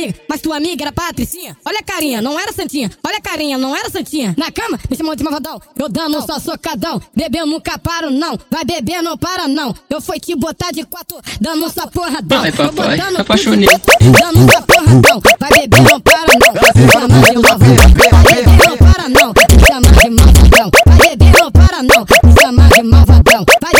amiga, mas tua amiga era patricinha. Olha a carinha, não era santinha. Olha a carinha, não era santinha. Na cama, me chamou de malvadão. Eu dando só socadão. Bebeu nunca paro, não. Vai beber, não para, não. Eu fui te botar de quatro, dando só porradão. Ai, papai, apaixonei. Dando só porradão. Vai beber, não para, não. Me chama de malvadão. Vai beber, não para, não. Me chama de malvadão. Vai beber, não para, não. Me chama de malvadão. Vai beber,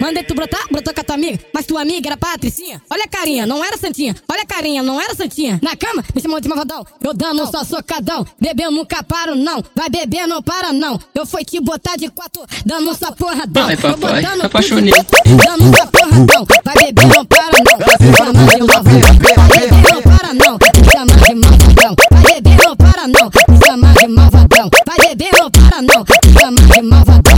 Mandei tu brotar, brotou com a tua amiga, mas tua amiga era patricinha. Olha a carinha, não era santinha. Olha a carinha, não era santinha. Na cama, me chamou de malvadão. Eu dando só socadão. Bebeu nunca paro, não. Vai beber, não para, não. Eu fui te botar de quatro, dando só porradão. Ai, Tô papai, apaixonei. Dando só porradão. Vai beber, É de malvadão.